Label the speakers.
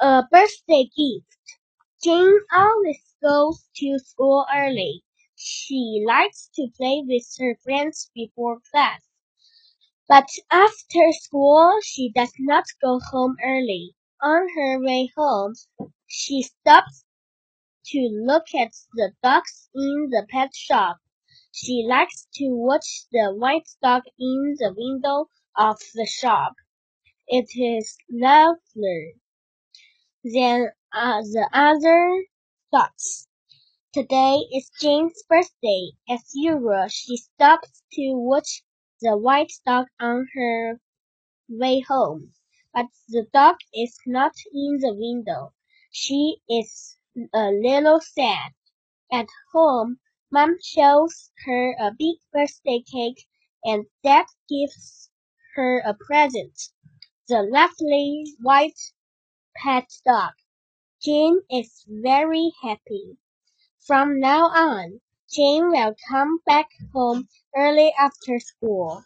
Speaker 1: A birthday gift. Jane always goes to school early. She likes to play with her friends before class. But after school, she does not go home early. On her way home, she stops to look at the dogs in the pet shop. She likes to watch the white dog in the window of the shop. It is lovely than uh, the other thoughts. Today is Jane's birthday. As usual, she stops to watch the white dog on her way home. But the dog is not in the window. She is a little sad. At home, Mom shows her a big birthday cake and Dad gives her a present. The lovely white pet dog. Jane is very happy. From now on, Jane will come back home early after school.